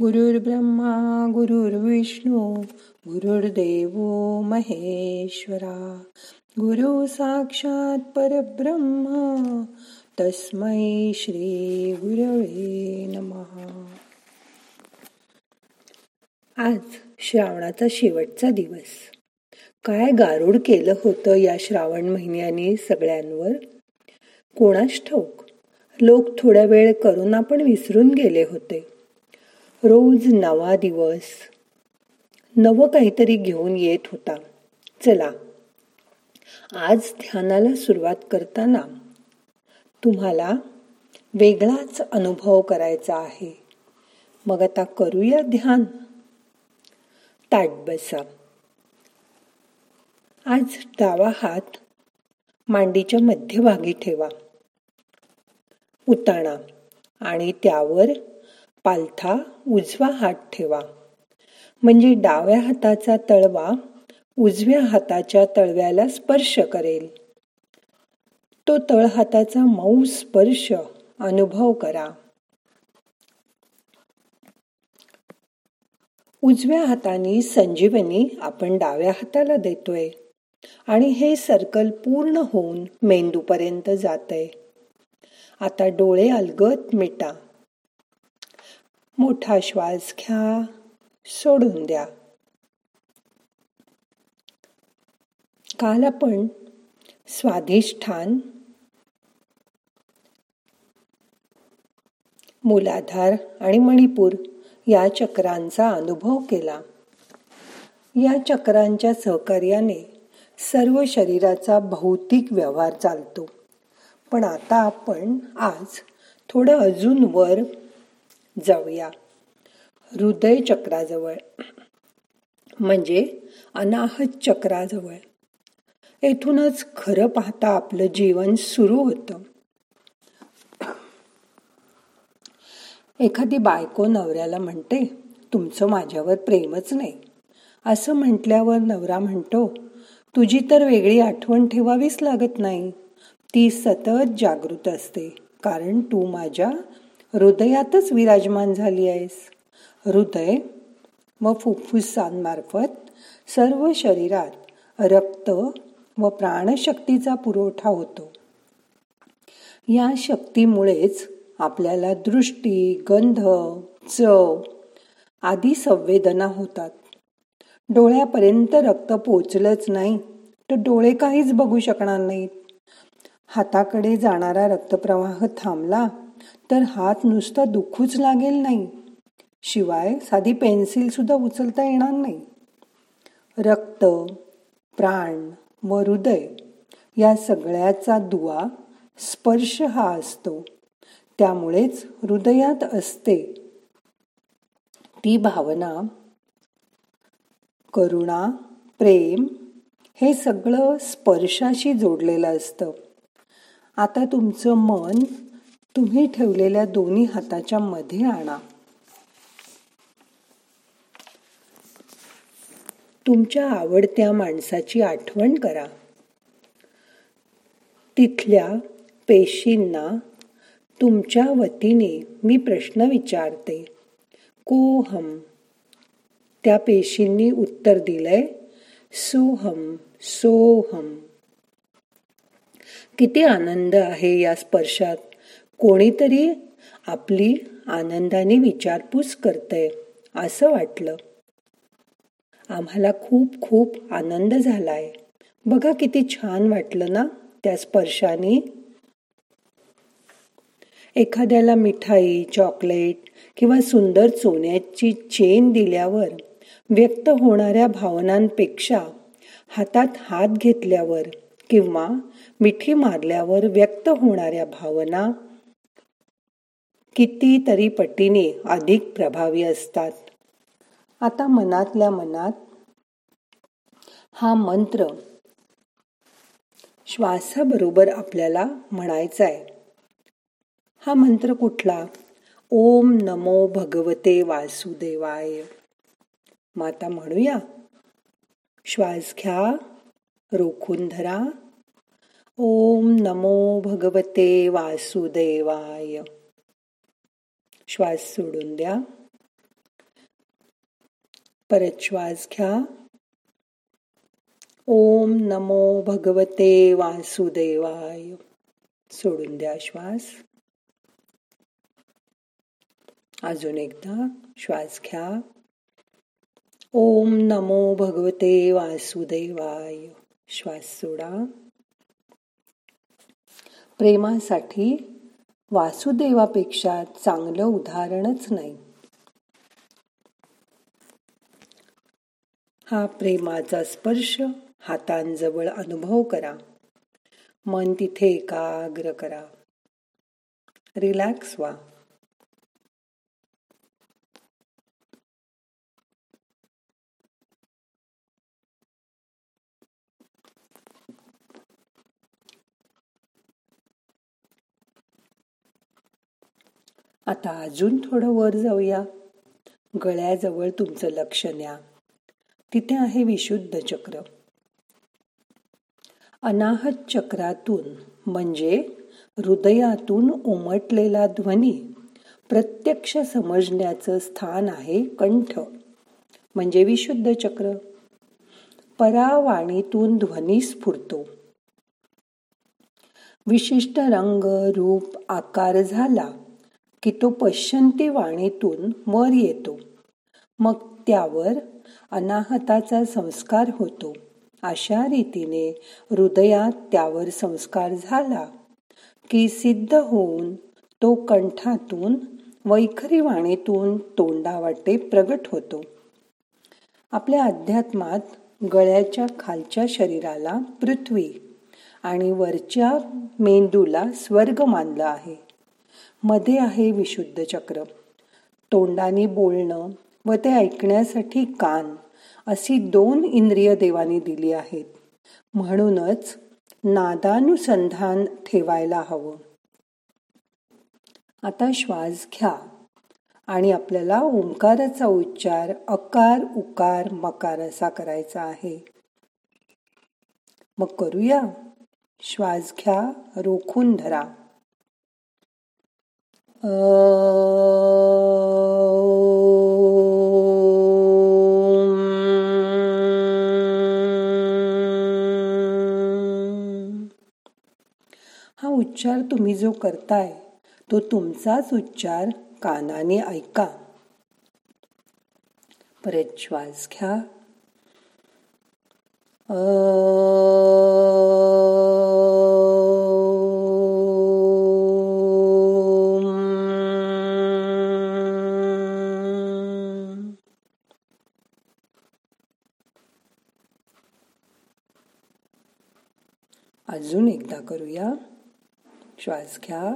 गुरुर्ब्रह्मा गुरुर्विष्णू गुरुर्देव महेश्वरा गुरु साक्षात परब्रह्मा तस्मै श्री गुरवे नमहा आज श्रावणाचा शेवटचा दिवस. काय गारुड केलं होतं या श्रावण महिन्याने सगळ्यांवर? कोणास ठाऊक? लोक थोड्या वेळ करून आपण विसरून गेले होते. रोज नवा दिवस. नवं काहीतरी घेऊन येत होता. चला आज ध्यानाला सुरुवात करताना तुम्हाला वेगळाच अनुभव करायचा आहे. मग आता करूया ध्यान. ताट बसा. आज डावा हात मांडीच्या मध्यभागी ठेवा. उताणा आणि त्यावर पालथा उजवा हात ठेवा. म्हणजे डाव्या हाताचा तळवा उजव्या हाताच्या तळव्याला स्पर्श करेल. तो तळहाताचा मऊ स्पर्श अनुभव करा. उजव्या हाताने संजीवनी आपण डाव्या हाताला देतोय. आणि हे सर्कल पूर्ण होऊन मेंदूपर्यंत जातय. आता डोळे अलगत मिटा. मोठा श्वास घ्या सोडून द्या. काल आपण स्वाधिष्ठान मूलाधार आणि मणिपूर या चक्रांचा अनुभव केला. या चक्रांच्या सहकार्याने सर्व शरीराचा भौतिक व्यवहार चालतो. पण आता आपण आज थोडं अजून वर जाऊया. हृदय चक्राजवळ म्हणजे अनाहत चक्राजवळ. येथूनच खरं पाहता आपलं जीवन सुरू होतं. एखादी बायको नवऱ्याला म्हणते तुमचं माझ्यावर प्रेमच नाही. असं म्हटल्यावर नवरा म्हणतो तुझी तर वेगळी आठवण ठेवावीच लागत नाही. ती सतत जागृत असते कारण तू माझ्या हृदयातच विराजमान झाली आहेस. हृदय व फुफ्फुसांमार्फत सर्व शरीरात रक्त व प्राणशक्तीचा पुरवठा होतो. या शक्तीमुळेच आपल्याला दृष्टी गंध चव आदी संवेदना होतात. डोळ्यापर्यंत रक्त पोचलंच नाही तर डोळे काहीच बघू शकणार नाहीत. हाताकडे जाणारा रक्तप्रवाह थांबला तर हात नुसता दुखूच लागेल नाही. शिवाय साधी पेन्सिल सुद्धा उचलता येणार नाही. रक्त प्राण व हृदय या सगळ्याचा दुवा स्पर्श हा असतो. त्यामुळेच हृदयात असते. ती भावना करुणा प्रेम हे सगळं स्पर्शाशी जोडलेलं असतं. आता तुमचं मन तुम्ही ठेवलेल्या दोन्ही हाताच्या मध्ये आणा. तुमच्या आवडत्या माणसाची आठवण करा. तिथल्या पेशींना तुमच्या वतीने मी प्रश्न विचारते. कोहम. त्या पेशींनी उत्तर दिलंय सोहम सोहम. किती आनंद आहे या स्पर्शात. कोणीतरी आपली आनंदाने विचारपूस करतय असं वाटलं. आम्हाला खूप खूप आनंद झालाय. बघा किती छान वाटलं ना त्या स्पर्शाने. एखाद्याला मिठाई चॉकलेट किंवा सुंदर सोन्याची चेन दिल्यावर व्यक्त होणाऱ्या भावनांपेक्षा हातात हात घेतल्यावर किंवा मिठी मारल्यावर व्यक्त होणाऱ्या भावना कितीतरी पटीने अधिक प्रभावी असतात. आता मनातल्या मनात हा मंत्र श्वासाबरोबर आपल्याला म्हणायचा आहे हा मंत्र कुठला? ओम नमो भगवते वासुदेवाय. माता म्हणूया. श्वास घ्या रोखून धरा. ओम नमो भगवते वासुदेवाय. श्वास सोडून द्या. परत श्वास घ्या. ओम नमो भगवते वासुदेवाय. सोडून द्या श्वास. अजून एकदा श्वास घ्या. ओम नमो भगवते वासुदेवाय. श्वास सोडा. प्रेमासाठी वासुदेवापेक्षा चांगलं उदाहरणच नाही. हा प्रेमाचा स्पर्श हातांजवळ अनुभव करा. मन तिथे एकाग्र करा. रिलॅक्स व्हा. आता अजून थोडं वर जाऊया. गळ्याजवळ तुमचं लक्ष न्या. तिथे आहे विशुद्ध चक्र. अनाहत चक्रातून म्हणजे हृदयातून उमटलेला ध्वनी प्रत्यक्ष समजण्याचं स्थान आहे कंठ म्हणजे विशुद्ध चक्र. परावाणीतून ध्वनी स्फुरतो. विशिष्ट रंग रूप आकार झाला. की तो पश्चंती वाणीतून वर येतो. मग त्यावर अनाहताचा संस्कार होतो. अशा रीतीने हृदयात त्यावर संस्कार झाला की सिद्ध होऊन तो कंठातून वैखरी वाणीतून तोंडावाटे प्रगट होतो. आपल्या अध्यात्मात गळ्याच्या खालच्या शरीराला पृथ्वी आणि वरच्या मेंदूला स्वर्ग मानलं आहे. मध्ये आहे विशुद्ध चक्र. तोंडाने बोलणं व ते ऐकण्यासाठी कान अशी दोन इंद्रिय देवाने दिली आहेत. म्हणूनच नादानुसंधान ठेवायला हवं. आता श्वास घ्या आणि आपल्याला ओंकाराचा उच्चार अकार उकार मकार असा करायचा आहे. मग करूया. श्वास घ्या रोखून धरा. हा उच्चार तुम्ही जो करताय तो तुमचाच उच्चार कानाने ऐका. परत श्वास घ्या. अजून एकदा करूया. श्वास घ्या.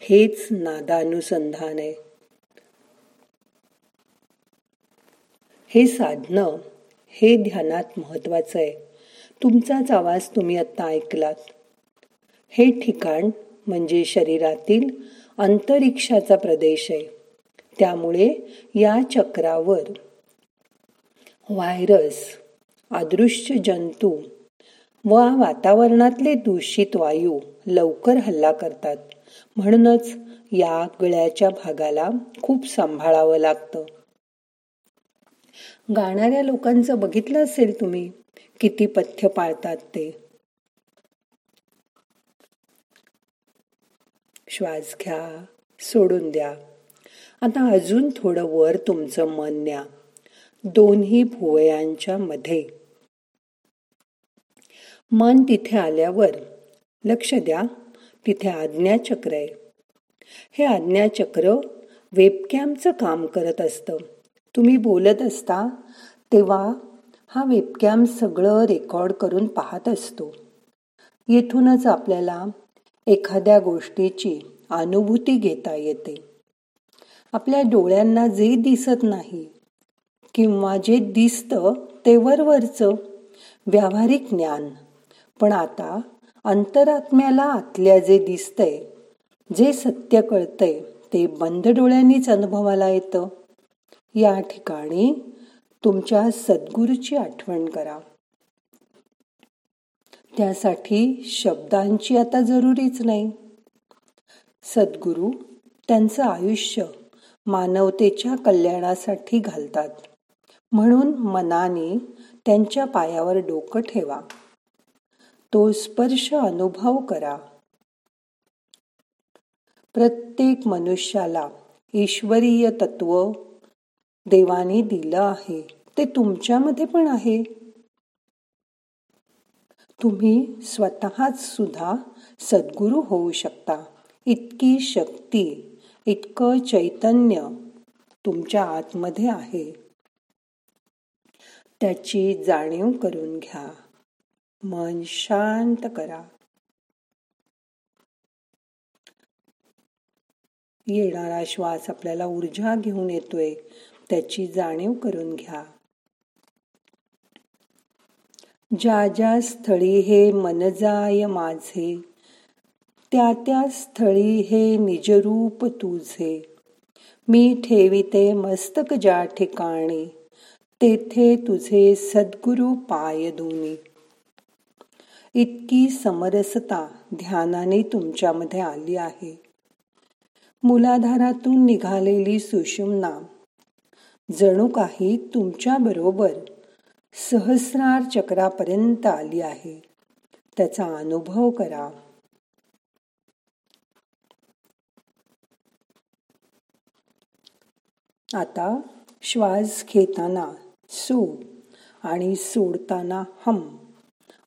हेच नादानुसंधान. आहे हे साधणं हे ध्यानात महत्वाचं आहे. तुमचाच आवाज तुम्ही आत्ता ऐकलात. हे ठिकाण म्हणजे शरीरातील अंतरिक्षाचा प्रदेश आहे. त्यामुळे या चक्रावर व्हायरस अदृश्य जंतू व वातावरणातले दूषित वायू लवकर हल्ला करतात. म्हणूनच या गळ्याच्या भागाला खूप सांभाळावं लागतं. गाणाऱ्या लोकांचं बघितलं असेल तुम्ही? किती पथ्य पाळतात ते? श्वास घ्या सोडून द्या. आता अजून थोडं वर तुमचं मन न्या. दोन्ही भुवयांच्या मध्ये. मन तिथे आल्यावर लक्ष द्या. तिथे आज्ञाचक्र आहे. हे आज्ञाचक्र वेबकॅमचं काम करत असतं. तुम्ही बोलत असता तेव्हा हा वेबकॅम सगळं रेकॉर्ड करून पाहत असतो. येथूनच आपल्याला एखाद्या गोष्टीची अनुभूती घेता येते. आपल्या डोळ्यांना जे दिसत नाही किंवा जे दिसतं ते वरवरचं व्यावहारिक ज्ञान. पण आता अंतरात्म्याला आतल्या जे दिसतंय जे सत्य कळतंय ते बंद डोळ्यांनीच अनुभवाला येतं. या ठिकाणी तुमच्या सद्गुरूची आठवण करा. त्यासाठी शब्दांची आता जरुरीच नाही. सद्गुरू त्यांचं आयुष्य मानवतेच्या कल्याणासाठी घालतात. म्हणून मनाने त्यांच्या पायावर डोकं ठेवा. तो स्पर्श अनुभव करा. प्रत्येक मनुष्याला ईश्वरीय तत्व देवाने दिलं आहे. ते तुमच्यामध्ये पण आहे. तुम्ही स्वतःच सुद्धा सद्गुरू होऊ शकता. इतकी शक्ती इतकं चैतन्य तुमच्या आतमध्ये आहे. त्याची जाणीव करून घ्या. मन शांत करा. येणारा श्वास आपल्याला ऊर्जा घेऊन येतोय. त्याची जाणीव करून घ्या. ज्या ज्या स्थळी हे मनजाय माझे त्या त्या स्थळी हे निजरूप तुझे. मी ठेविते मस्तक ज्या ठिकाणी तेथे तुझे सद्गुरु पाय दोनी. इतकी समरसता ध्यानाने तुमच्यामध्ये आली आहे. मुलाधारातून निघालेली सुषुम्ना जणू काही तुमच्या बरोबर सहस्रार चक्रापर्यंत आली आहे. त्याचा अनुभव करा. आता श्वास घेताना सो आणि सोडताना हम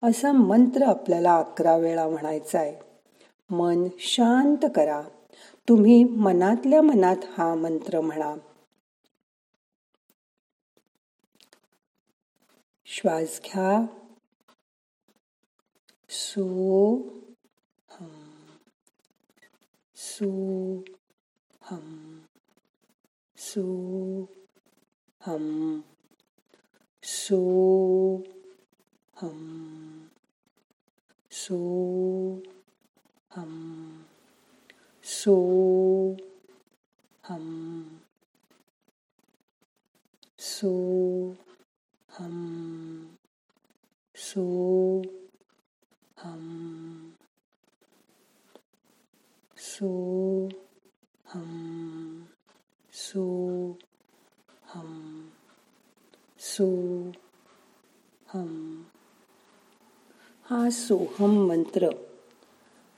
असा मंत्र आपल्याला अकरा वेळा म्हणायचा आहे मन शांत करा. तुम्ही मनातल्या मनात हा मंत्र म्हणा. श्वास घ्या सो हम सो हम सो हम सो हम सो हम सो हम सो हम सो हम सो हम सो हम सो हम। हा सोहम मंत्र.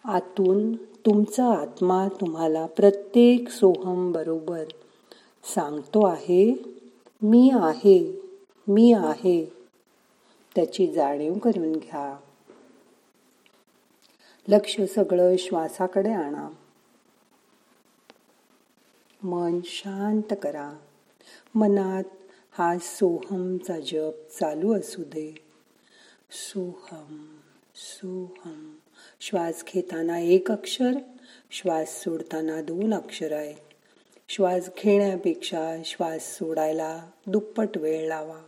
आतून तुमचा आत्मा तुम्हाला प्रत्येक सोहम बरोबर सांगतो आहे मी आहे. मी आहे. त्याची जाणीव करून घ्या. लक्ष सगळं श्वासाकडे आणा. मन शांत करा. मनात हा सोहमचा जप चालू असू दे. सोहम सोहम. श्वास घेताना एक अक्षर श्वास सोडताना दोन अक्षर आहेत श्वास घेण्यापेक्षा श्वास सोडायला दुप्पट वेळ लावा.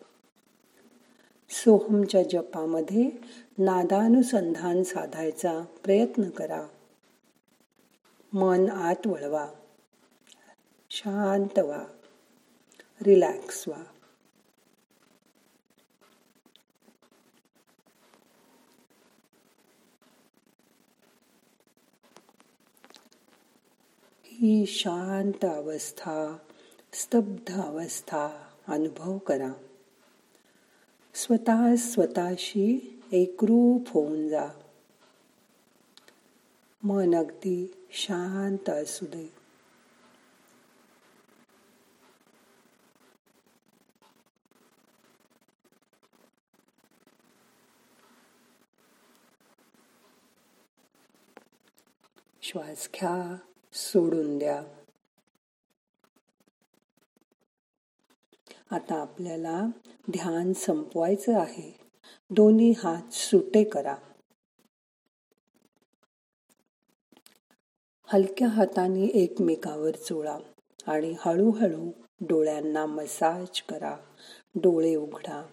सोहमच्या जपामध्ये नादानुसंधान साधायचा प्रयत्न करा. मन आत वळवा. शांत व्हा. रिलॅक्स व्हा. ही शांत अवस्था स्तब्ध अवस्था अनुभव करा. स्वतः स्वतःशी एकरूप होऊन जा. मन अगदी शांत असू दे. श्वास घ्या सोडून द्या. आता आपल्याला ध्यान संपवायचं आहे. दोन्ही हात सुटे करा. हलक्या हाताने एकमेकावर चोळा आणि हळूहळू डोळ्यांना मसाज करा. डोळे उघडा.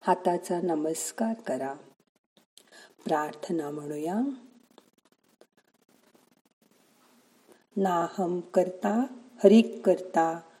हाताचा नमस्कार करा. प्रार्थना म्हणूया. नाहम करता हरिक करता